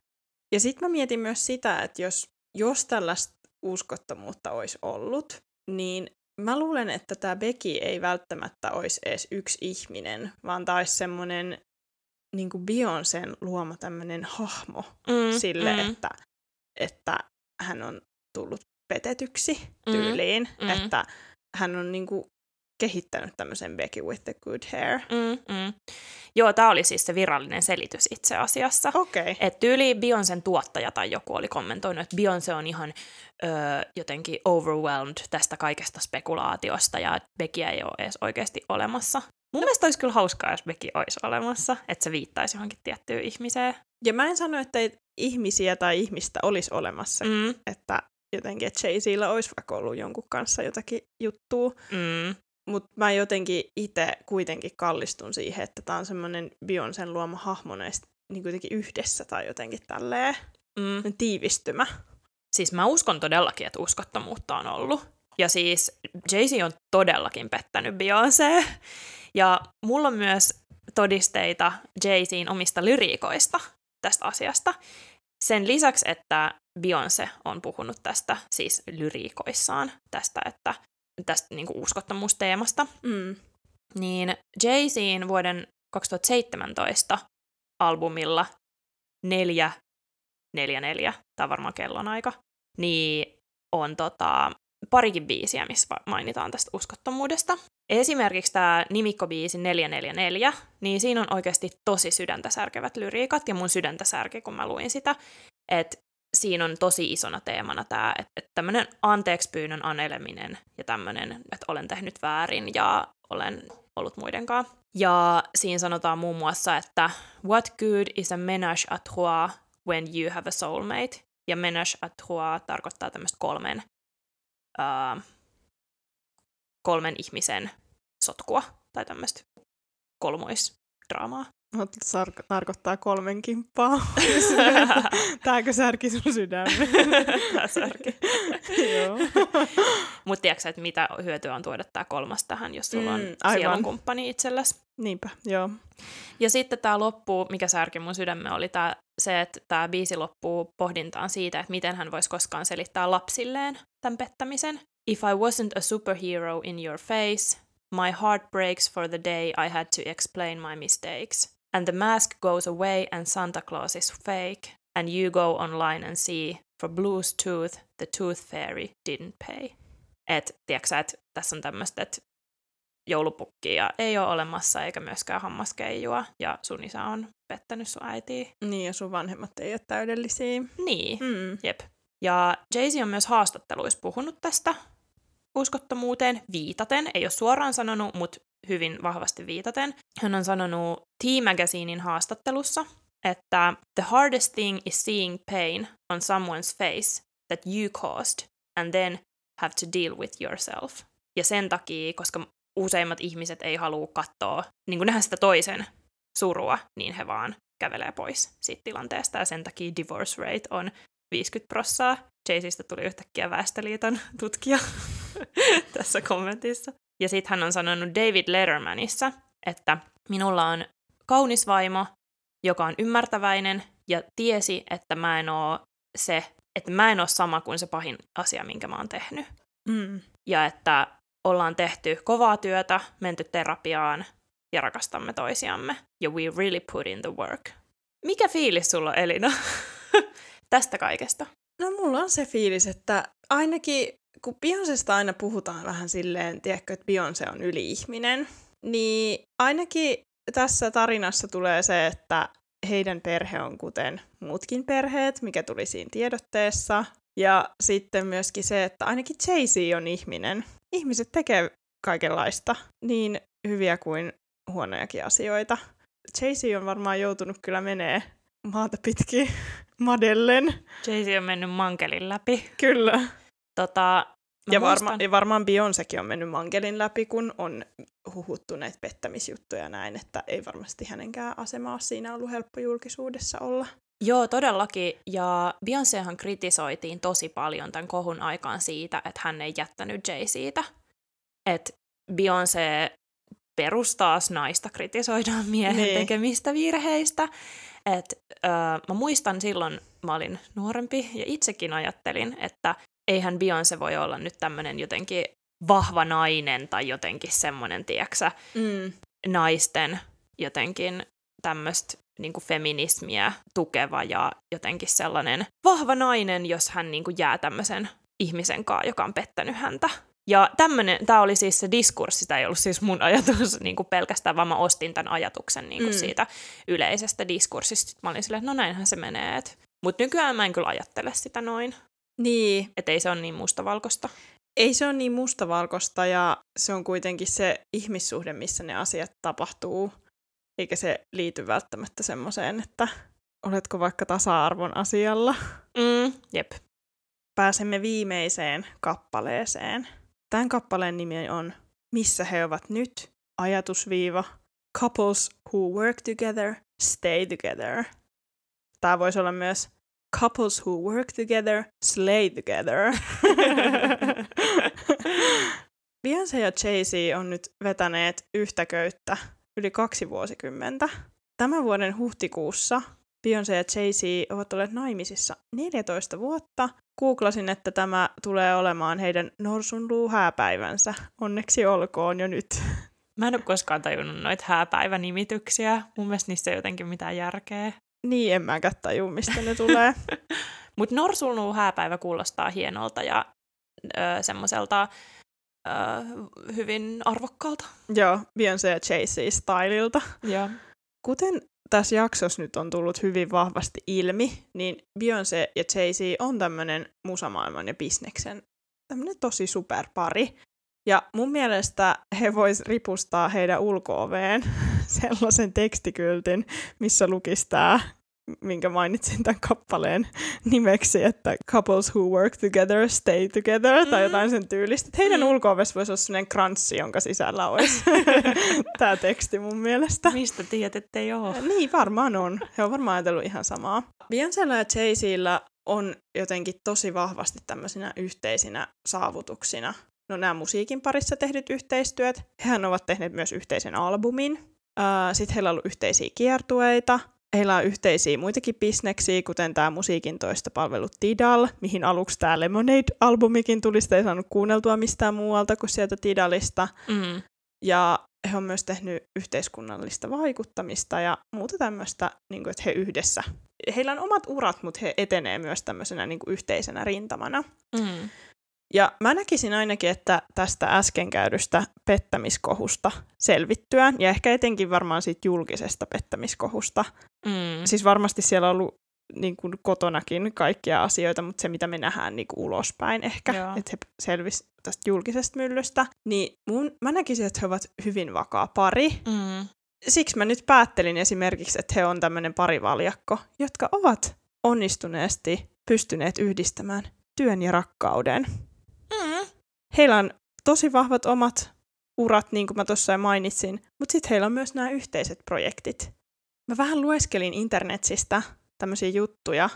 Ja sitten mä mietin myös sitä, että jos, jos tällaista uskottomuutta olisi ollut, niin mä luulen, että tämä Becky ei välttämättä olisi edes yksi ihminen, vaan tämä olisi semmoinen niin Beyoncén luoma tämmöinen hahmo Mm, sille, mm. että, että hän on tullut petetyksi Mm, tyyliin, mm. että hän on niin kuin kehittänyt tämmöisen Becky with the good hair. Mm, mm. Joo, tämä oli siis se virallinen selitys itse asiassa. Okei. Okay. Että tyyli Beyoncén tuottaja tai joku oli kommentoinut, että Beyoncé on ihan öö, jotenkin overwhelmed tästä kaikesta spekulaatiosta ja että Beckyä ei ole edes oikeasti olemassa. Mun mielestä olisi kyllä hauskaa, jos Becky olisi olemassa, että se viittaisi johonkin tiettyyn ihmiseen. Ja mä en sano, että ihmisiä tai ihmistä olisi olemassa, Mm, että jotenkin, että Jay-Zillä olisi vaikka ollut jonkun kanssa jotakin juttua, mm, mutta mä jotenkin itse kuitenkin kallistun siihen, että tämä on semmoinen Beyoncén luoma hahmo näistä niin kuitenkin yhdessä tai jotenkin tälleen mm. tiivistymä. Siis mä uskon todellakin, että uskottomuutta on ollut. Ja siis Jay-Z on todellakin pettänyt Beyoncé. Ja mulla on myös todisteita Jay-Zin omista lyriikoista tästä asiasta. Sen lisäksi, että Beyoncé on puhunut tästä, siis lyriikoissaan, tästä, että tästä niin kuin uskottomuusteemasta, Mm. niin Jay-Zin vuoden 2017 albumilla 444, tämä on varmaan kellonaika, niin on tota, parikin biisiä, missä mainitaan tästä uskottomuudesta. Esimerkiksi tämä nimikkobiisi 444, niin siinä on oikeasti tosi sydäntä särkevät lyriikat, ja mun sydäntä särki, kun mä luin sitä, että siinä on tosi isona teemana tämä, että, että tämmöinen anteeksi pyynnön aneleminen ja tämmöinen, että olen tehnyt väärin ja olen ollut muidenkaan. Ja siinä sanotaan muun muassa, että what good is a ménage à trois when you have a soulmate? Ja ménage à trois tarkoittaa tämmöistä kolmen, uh, kolmen ihmisen sotkua tai tämmöistä kolmoisdraamaa. Sar- tarkoittaa kolmen kimppaa. Tääkö särki sun sydämen? Tää särki. Joo. Mutta tiedätkö, että mitä hyötyä on tuoda tämä kolmas tähän, jos sulla on Mm, aivan. sielunkumppani itsellesi? Niinpä, joo. Ja sitten tämä loppuu, mikä särki mun sydämme, oli tää, se, että tämä biisi loppuu pohdintaan siitä, että miten hän voisi koskaan selittää lapsilleen tämän pettämisen. If I wasn't a superhero in your face, my heart breaks for the day I had to explain my mistakes. And the mask goes away and Santa Claus is fake. and you go online and see for blue's tooth, the tooth fairy didn't pay. Et, tiedätkö että tässä on tämmöistä, että joulupukkia ei ole olemassa eikä myöskään hammaskeijua ja sun isä on pettänyt sun äitiä. Niin, ja sun vanhemmat ei ole täydellisiä. Niin, Mm. jep. Ja Jay-Z on myös haastatteluissa puhunut tästä uskottomuuteen viitaten. Ei ole suoraan sanonut, mutta hyvin vahvasti viitaten. Hän on sanonut T-Magazinein haastattelussa, että the hardest thing is seeing pain on someone's face that you caused and then have to deal with yourself. Ja sen takia, koska useimmat ihmiset ei halua katsoa, niin kuin nähdä sitä toisen surua, niin he vaan kävelee pois siitä tilanteesta. Ja sen takia divorce rate on 50 prossaa. Jaycista tuli yhtäkkiä Väestöliiton tutkija tässä kommentissa. Ja sitten hän on sanonut David Lettermanissa, että minulla on kaunis vaimo, joka on ymmärtäväinen ja tiesi, että mä en oo se, että mä en oo sama kuin se pahin asia, minkä mä oon tehnyt. Mm. Ja että ollaan tehty kovaa työtä, menty terapiaan ja rakastamme toisiamme. Ja we really put in the work. Mikä fiilis sulla on, Elina, tästä kaikesta? No mulla on se fiilis, että ainakin kun Beyoncesta aina puhutaan vähän silleen, tiedätkö, että Beyoncé on yli-ihminen, niin ainakin tässä tarinassa tulee se, että heidän perhe on kuten muutkin perheet, mikä tuli siinä tiedotteessa. Ja sitten myöskin se, että ainakin Jay-Z on ihminen. Ihmiset tekee kaikenlaista, niin hyviä kuin huonojakin asioita. Jay-Z on varmaan joutunut kyllä menee maata pitkin madellen. Jay-Z on mennyt mankelin läpi. Kyllä. Tota, Ja, muistan- varma, ja varmaan Beyoncékin on mennyt mankelin läpi, kun on huhuttu näitä pettämisjuttuja näin, että ei varmasti hänenkään asema ole siinä ollut helppo julkisuudessa olla. Joo, todellakin. Ja Beyoncéhan kritisoitiin tosi paljon tämän kohun aikaan siitä, että hän ei jättänyt Jay-Ztä. Että Beyoncé perustaas naista kritisoidaan miehen Niin. tekemistä virheistä. Et, öö, mä muistan silloin, mä olin nuorempi ja itsekin ajattelin, että eihän Beyoncé voi olla nyt tämmöinen jotenkin vahva nainen tai jotenkin semmoinen, tieksä, Mm. naisten jotenkin tämmöistä niin feminismiä tukeva ja jotenkin sellainen vahva nainen, jos hän niin kuin jää tämmöisen ihmisen kanssa, joka on pettänyt häntä. Ja tämmönen, tämä oli siis se diskurssi, tämä ei ollut siis mun ajatus niin kuin pelkästään, vaan mä ostin tämän ajatuksen niin kuin Mm. siitä yleisestä diskurssista. Mä olin silleen, että no näinhän se menee. Mutta nykyään mä en kyllä ajattele sitä noin, Niin, että ei se ole niin mustavalkoista. ei se ole niin mustavalkoista ja se on kuitenkin se ihmissuhde, missä ne asiat tapahtuu, eikä se liity välttämättä semmoiseen, että oletko vaikka tasa-arvon asialla. Mm, jep. Pääsemme viimeiseen kappaleeseen. Tämän kappaleen nimi on Missä he ovat nyt? Ajatusviiva. Couples who work together, stay together. Tämä voisi olla myös Couples who work together, slay together. Beyoncé ja Jay-Z on nyt vetäneet yhtä köyttä yli kaksi vuosikymmentä. Tämän vuoden huhtikuussa Beyoncé ja Jay-Z ovat olleet naimisissa 14 vuotta. Googlasin, että tämä tulee olemaan heidän norsunluu hääpäivänsä. Onneksi olkoon jo nyt. Mä en ole koskaan tajunnut noita hääpäivänimityksiä. Mun mielestä niissä ei jotenkin mitään järkeä. Niin, en mäkään tajua, mistä ne tulee. Mutta norsulnuu hääpäivä kuulostaa hienolta ja ö, semmoiselta ö, hyvin arvokkaalta. Joo, Beyoncé ja Jay-Z-stylilta. Joo. Kuten tässä jaksossa nyt on tullut hyvin vahvasti ilmi, niin Beyoncé ja Jay-Z on tämmöinen musamaailman ja bisneksen tämmöinen tosi superpari. Ja mun mielestä he vois ripustaa heidän ulkooveen sellaisen tekstikyltin, missä lukisi tää, minkä mainitsin tämän kappaleen nimeksi, että couples who work together, stay together, tai Mm. jotain sen tyylistä. Et Heidän Mm. ulkoovessa voisi olla sellainen kranssi, jonka sisällä olisi tämä teksti mun mielestä. Mistä tiedät, ettei ole? Niin, varmaan on. He on varmaan ajatellut ihan samaa. Beyoncélla ja Jay-Zillä on jotenkin tosi vahvasti tämmöisinä yhteisinä saavutuksina. No nämä musiikin parissa tehdyt yhteistyöt. Hehän ovat tehneet myös yhteisen albumin. Sitten heillä on ollut yhteisiä kiertueita. Heillä on yhteisiä muitakin bisneksiä, kuten tämä musiikin toista palvelu Tidal, mihin aluksi tämä Lemonade-albumikin tuli, sitä ei saanut kuunneltua mistään muualta kuin sieltä Tidalista. Mm. Ja he on myös tehnyt yhteiskunnallista vaikuttamista ja muuta tämmöistä, niin kuin, että he yhdessä, heillä on omat urat, mutta he etenee myös tämmöisenä niin kuin yhteisenä rintamana. Mm. Ja mä näkisin ainakin, että tästä äsken käydystä pettämiskohusta selvittyään, ja ehkä etenkin varmaan siitä julkisesta pettämiskohusta, Mm. siis varmasti siellä on ollut niin kuin kotonakin kaikkia asioita, mutta se mitä me nähdään niin kuin ulospäin ehkä, Joo. että he selvisi tästä julkisesta myllystä, niin mun, mä näkisin, että he ovat hyvin vakaa pari. Mm. Siksi mä nyt päättelin esimerkiksi, että he on tämmöinen parivaljakko, jotka ovat onnistuneesti pystyneet yhdistämään työn ja rakkauden. Heillä on tosi vahvat omat urat, niin kuin mä tuossa mainitsin, mutta sitten heillä on myös nämä yhteiset projektit. Mä vähän lueskelin internetsistä tämmöisiä juttuja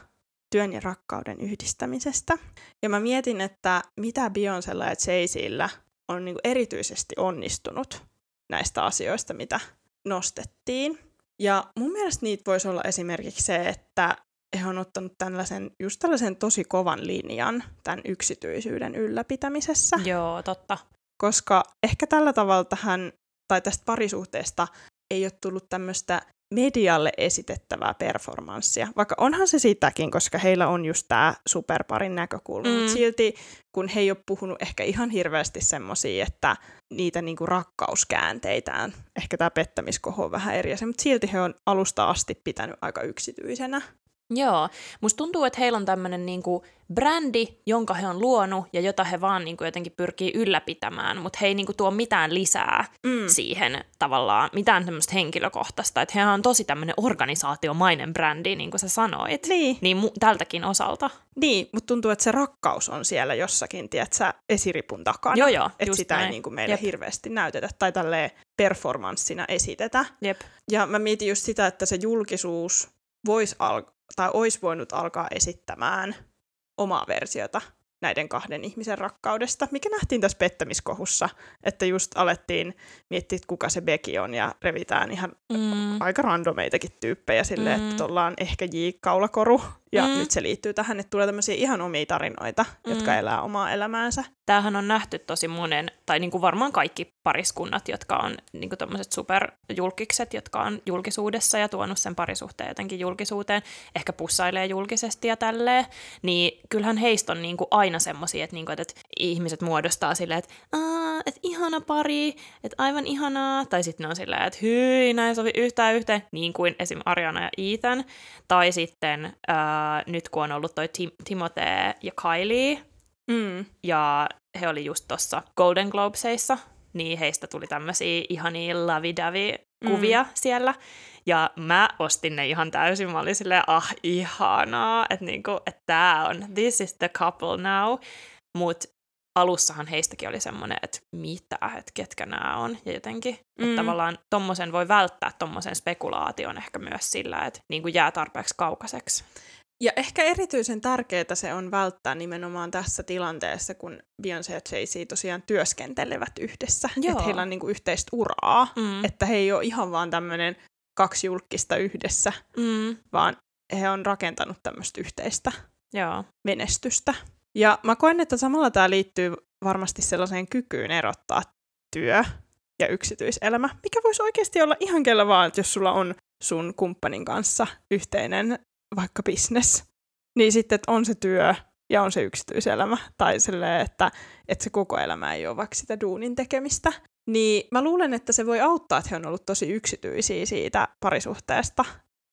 työn ja rakkauden yhdistämisestä. Ja mä mietin, että mitä Beyoncella ja Jay-Zillä on niin erityisesti onnistunut näistä asioista, mitä nostettiin. Ja mun mielestä niitä voisi olla esimerkiksi se, että he on ottanut tällaisen, just tällaisen tosi kovan linjan tämän yksityisyyden ylläpitämisessä Joo, totta. koska ehkä tällä tavalla tähän, tai tästä parisuhteesta ei ole tullut tämmöistä medialle esitettävää performanssia, vaikka onhan se sitäkin, koska heillä on just tämä superparin näkökulma, mm. Mutta silti kun he ei ole puhunut ehkä ihan hirveästi semmoisia, että niitä niinku rakkauskäänteitään, ehkä tämä pettämiskoho on vähän eri asia, mutta silti he on alusta asti pitänyt aika yksityisenä. Joo, musta tuntuu, että heillä on tämmöinen niinku brändi, jonka he on luonut ja jota he vaan niinku jotenkin pyrkii ylläpitämään, mutta he ei niinku tuo mitään lisää Mm. siihen tavallaan, mitään tämmöistä henkilökohtaista. Että hehän on tosi tämmöinen organisaatiomainen brändi, niin kuin sä sanoit. Niin, Niin mu- tältäkin osalta. niin mutta tuntuu, että se rakkaus on siellä jossakin, tiedätkö, esiripun takana. Joo, joo, Että sitä ei näin. niin kuin meille Jep. hirveästi näytetä tai tälleen performanssina esitetä. Jep. Ja mä mietin just sitä, että se julkisuus voisi al- tai olisi voinut alkaa esittämään omaa versiota näiden kahden ihmisen rakkaudesta, mikä nähtiin tässä pettämiskohussa, että just alettiin miettiä, että kuka se Becky on, ja revitään ihan Mm. aika randomeitakin tyyppejä silleen, Mm. että tuolla on ehkä J. Kaulakoru, ja Mm. nyt se liittyy tähän, että tulee tämmöisiä ihan omia tarinoita, jotka Mm. elää omaa elämäänsä. Tämähän on nähty tosi monen, tai niin kuin varmaan kaikki pariskunnat, jotka on niin kuin tommoset superjulkikset, jotka on julkisuudessa ja tuonut sen parisuhteen jotenkin julkisuuteen, ehkä pussailee julkisesti ja tälleen, niin kyllähän heistä on niin kuin aina semmoisia, että, niin kuin, että ihmiset muodostaa silleen, että, että ihana pari, että aivan ihanaa, tai sitten ne on silleen, että hyi, näin sovi yhtään yhteen, niin kuin esim. Ariana ja Ethan, tai sitten ää, nyt kun on ollut toi Tim- Timothée ja Kylie, Mm. ja he oli just tuossa Golden Globesissa, niin heistä tuli tämmöisiä ihania lavidavi-kuvia mm. siellä. Ja mä ostin ne ihan täysin. Mä olin silleen, ah, ihanaa, että niinku, et tää on, this is the couple now. Mut alussahan heistäkin oli semmoinen, että mitä, että ketkä nämä on. Ja jotenkin, mm. Mm. että tavallaan tommosen voi välttää tommosen spekulaation ehkä myös sillä, että niinku jää tarpeeksi kaukaiseksi. Ja ehkä erityisen tärkeää se on välttää nimenomaan tässä tilanteessa, kun Beyoncé ja Jay-Z tosiaan työskentelevät yhdessä. Että heillä on niinku yhteistä uraa. Mm. Että he ei ole ihan vaan tämmöinen kaksi julkista yhdessä, Mm. vaan he on rakentanut tämmöistä yhteistä Joo. menestystä. Ja mä koen, että samalla tämä liittyy varmasti sellaiseen kykyyn erottaa työ ja yksityiselämä, mikä voisi oikeasti olla ihan kellä vaan, että jos sulla on sun kumppanin kanssa yhteinen vaikka business, niin sitten että on se työ ja on se yksityiselämä, tai silleen, että, että se koko elämä ei ole vaikka sitä duunin tekemistä. Niin mä luulen, että se voi auttaa, että he on ollut tosi yksityisiä siitä parisuhteesta,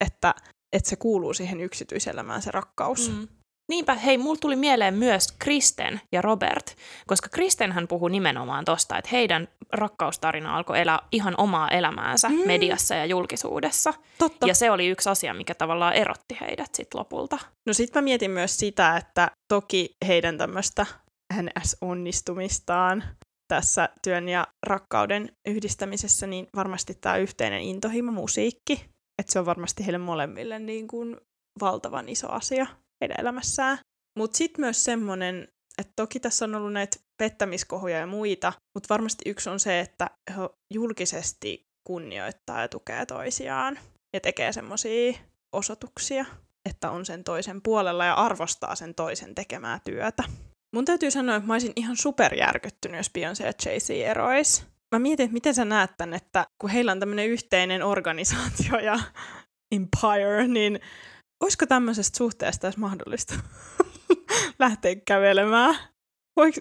että, että se kuuluu siihen yksityiselämään se rakkaus. Mm. Niinpä, hei, mulla tuli mieleen myös Kristen ja Robert, koska Kristenhän puhui nimenomaan tosta, että heidän rakkaustarina alkoi elää ihan omaa elämäänsä Mm. mediassa ja julkisuudessa. Totta. Ja se oli yksi asia, mikä tavallaan erotti heidät sit lopulta. No sit mä mietin myös sitä, että toki heidän tämmöistä NS-onnistumistaan tässä työn ja rakkauden yhdistämisessä, niin varmasti tämä yhteinen intohimo musiikki, että se on varmasti heille molemmille niin kuin valtavan iso asia heidän elämässään. Mutta sitten myös semmoinen, että toki tässä on ollut näitä pettämiskohuja ja muita, mutta varmasti yksi on se, että he julkisesti kunnioittaa ja tukee toisiaan ja tekee semmoisia osoituksia, että on sen toisen puolella ja arvostaa sen toisen tekemää työtä. Mun täytyy sanoa, että mä olisin ihan superjärkyttynyt, jos Beyoncé ja Jay-Z erois. mä mietin, että miten sä näet tän, että kun heillä on tämmöinen yhteinen organisaatio ja empire, niin olisiko tämmöisestä suhteesta edes mahdollista lähteä kävelemään?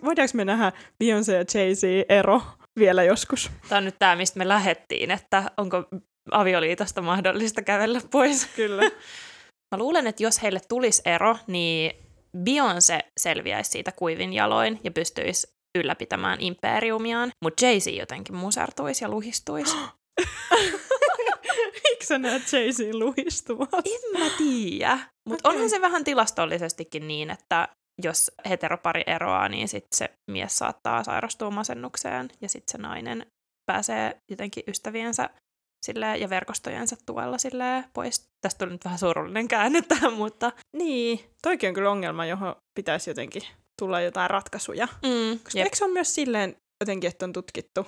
Voidaanko me nähdä Beyoncé ja Jay-Z ero vielä joskus? Tämä on nyt tämä, mistä me lähettiin, että onko avioliitosta mahdollista kävellä pois. Kyllä. Mä luulen, että jos heille tulisi ero, niin Beyoncé selviäisi siitä kuivin jaloin ja pystyisi ylläpitämään imperiumiaan, mutta Jay-Z jotenkin musertuisi ja luhistuisi. Sä näet Jay-Z luhistumassa? En mä tiedä. Mutta okay. onhan se vähän tilastollisestikin niin, että jos heteropari eroaa, niin sit se mies saattaa sairastua masennukseen ja sitten se nainen pääsee jotenkin ystäviensä silleen, ja verkostojensa tuella silleen, pois. Tästä tuli nyt vähän surullinen käänne tähän, mutta... Niin, toikin on kyllä ongelma, johon pitäisi jotenkin tulla jotain ratkaisuja. Mm, Koska eikö se ole myös silleen jotenkin, että on tutkittu,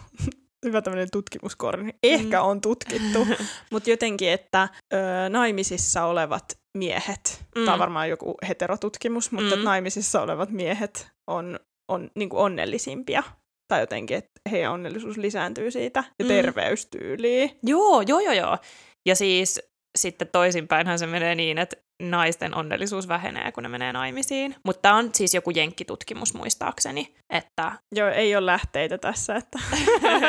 hyvä tämmöinen tutkimuskorni, ehkä mm. on tutkittu, mutta jotenkin, että ö, naimisissa olevat miehet, mm. tämä on varmaan joku heterotutkimus, mutta mm. naimisissa olevat miehet on, on niin kuin onnellisimpia tai jotenkin, että heidän onnellisuus lisääntyy siitä ja mm. terveystyyliin. Joo, joo, joo, joo. Ja siis sitten toisinpäinhän se menee niin, että naisten onnellisuus vähenee, kun ne menee naimisiin. Mutta tämä on siis joku jenkkitutkimus muistaakseni, että... Joo, ei ole lähteitä tässä, että...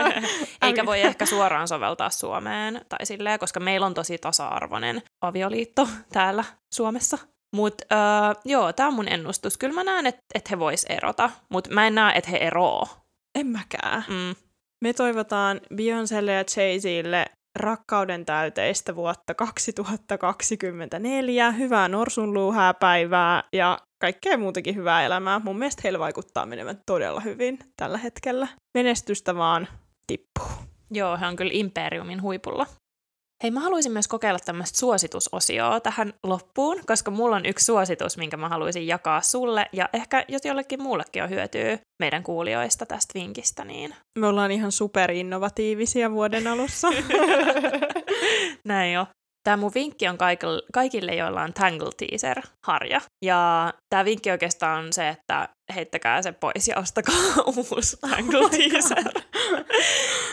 Eikä voi ehkä suoraan soveltaa Suomeen, tai silleen, koska meillä on tosi tasa-arvoinen avioliitto täällä Suomessa. Mutta uh, joo, tämä on mun ennustus. Kyllä mä näen, että et he vois erota, mutta mä en näe, että he eroo. En mäkään. Mm. Me toivotaan Beyoncélle ja Jay-Zille rakkauden täyteistä vuotta 2024, hyvää norsunluuhää ja kaikkea muutakin hyvää elämää. Mun mielestä heillä vaikuttaa menevän todella hyvin tällä hetkellä. Menestystä vaan tippuu. Joo, he on kyllä imperiumin huipulla. Hei, mä haluaisin myös kokeilla tämmöistä suositusosioa tähän loppuun, koska mulla on yksi suositus, minkä mä haluaisin jakaa sulle, ja ehkä jos jollekin muullekin on hyötyä meidän kuulijoista tästä vinkistä, niin... Me ollaan ihan superinnovatiivisia vuoden alussa. Näin jo. Tämä mun vinkki on kaikille, kaikille joilla on Tangle Teaser-harja. Ja tämä vinkki oikeastaan on se, että heittäkää se pois ja ostakaa uusi Tangle oh Teaser.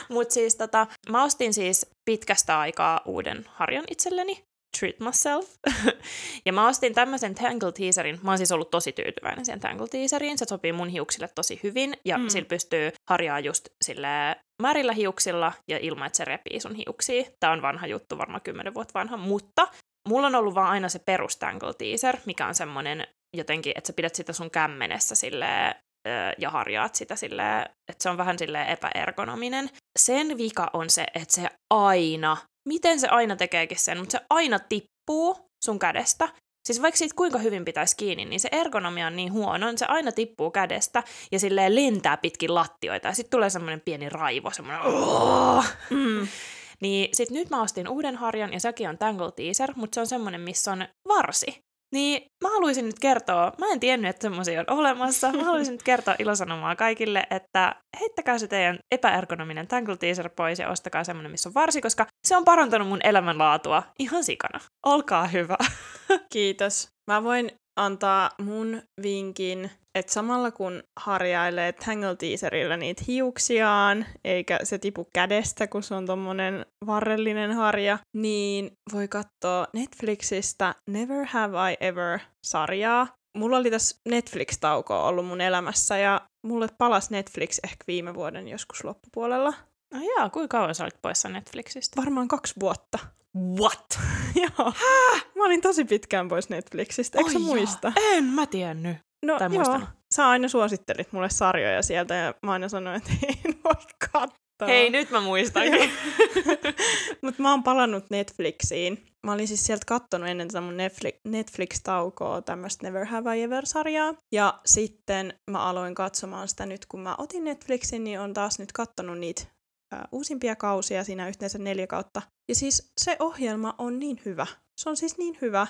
Mutta siis tota, mä ostin siis pitkästä aikaa uuden harjan itselleni, Treat Myself. ja mä ostin tämmöisen Tangle Teaserin. Mä oon siis ollut tosi tyytyväinen siihen Tangle Teaseriin. Se sopii mun hiuksille tosi hyvin ja mm. sillä pystyy harjaa just sille märillä hiuksilla ja ilman, että se repii sun hiuksia. Tää on vanha juttu, varmaan 10 vuotta vanha, mutta mulla on ollut vaan aina se perus Tangle Teaser, mikä on semmonen jotenkin, että sä pidät sitä sun kämmenessä silleen, ja harjaat sitä silleen, että se on vähän silleen epäergonominen. Sen vika on se, että se aina, miten se aina tekeekin sen, mutta se aina tippuu sun kädestä. Siis vaikka siitä kuinka hyvin pitäisi kiinni, niin se ergonomia on niin huono, niin se aina tippuu kädestä ja silleen lentää pitkin lattioita ja sitten tulee semmoinen pieni raivo, semmoinen mm. Niin sit nyt mä ostin uuden harjan ja sekin on Tangle Teaser, mutta se on semmoinen, missä on varsi. Niin mä haluaisin nyt kertoa, mä en tiennyt, että semmoisia on olemassa, mä haluaisin nyt kertoa ilosanomaa kaikille, että heittäkää se teidän epäergonominen Tangle Teaser pois ja ostakaa semmoinen, missä on varsi, koska se on parantanut mun elämänlaatua ihan sikana. Olkaa hyvä. Kiitos. Mä voin antaa mun vinkin, että samalla kun harjailee Tangle Teaserillä niitä hiuksiaan, eikä se tipu kädestä, kun se on tommonen varrellinen harja, niin voi katsoa Netflixistä Never Have I Ever-sarjaa. Mulla oli tässä Netflix-taukoa ollut mun elämässä, ja mulle palasi Netflix ehkä viime vuoden joskus loppupuolella. No jaa, kuinka kauan sä olit poissa Netflixistä? Varmaan kaksi vuotta. What? joo. Mä olin tosi pitkään pois Netflixistä, eikö sä muista? En mä tiennyt. No tai joo, sä aina suosittelit mulle sarjoja sieltä ja mä aina sanoin, että en voi katsoa. Hei, nyt mä muistan. Mutta mä oon palannut Netflixiin. Mä olin siis sieltä kattonut ennen tätä mun Netflix, Netflix-taukoa tämmöistä Never Have I Ever-sarjaa. Ja sitten mä aloin katsomaan sitä nyt, kun mä otin Netflixin, niin on taas nyt kattonut niitä uusimpia kausia, siinä yhteensä neljä kautta. Ja siis se ohjelma on niin hyvä. Se on siis niin hyvä.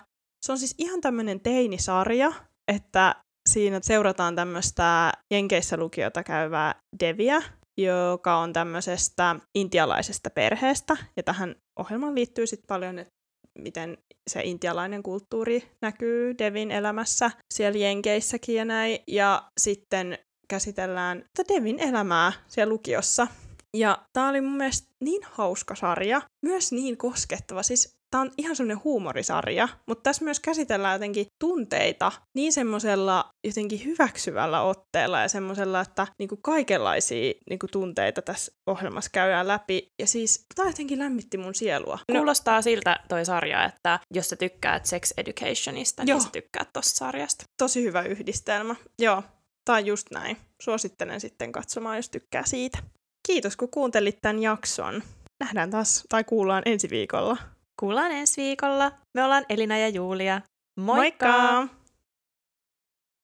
Se on siis ihan tämmöinen teinisarja, että siinä seurataan tämmöistä Jenkeissä lukiota käyvää Deviä, joka on tämmöisestä intialaisesta perheestä. Ja tähän ohjelmaan liittyy sitten paljon, että miten se intialainen kulttuuri näkyy Devin elämässä siellä Jenkeissäkin ja näin. Ja sitten käsitellään Devin elämää siellä lukiossa Ja tää oli mun mielestä niin hauska sarja, myös niin koskettava. Siis tää on ihan semmoinen huumorisarja, mutta tässä myös käsitellään jotenkin tunteita niin semmoisella jotenkin hyväksyvällä otteella ja semmoisella, että niinku kaikenlaisia niinku tunteita tässä ohjelmassa käydään läpi. Ja siis tää jotenkin lämmitti mun sielua. No. Kuulostaa siltä toi sarja, että jos sä tykkäät sex educationista, niin Joo. sä tykkäät tosta sarjasta. Tosi hyvä yhdistelmä. Joo, on just näin. Suosittelen sitten katsomaan, jos tykkää siitä. Kiitos, kun kuuntelit tämän jakson. Nähdään taas, tai kuullaan ensi viikolla. Kuullaan ensi viikolla. Me ollaan Elina ja Julia. Moikka! Moikka!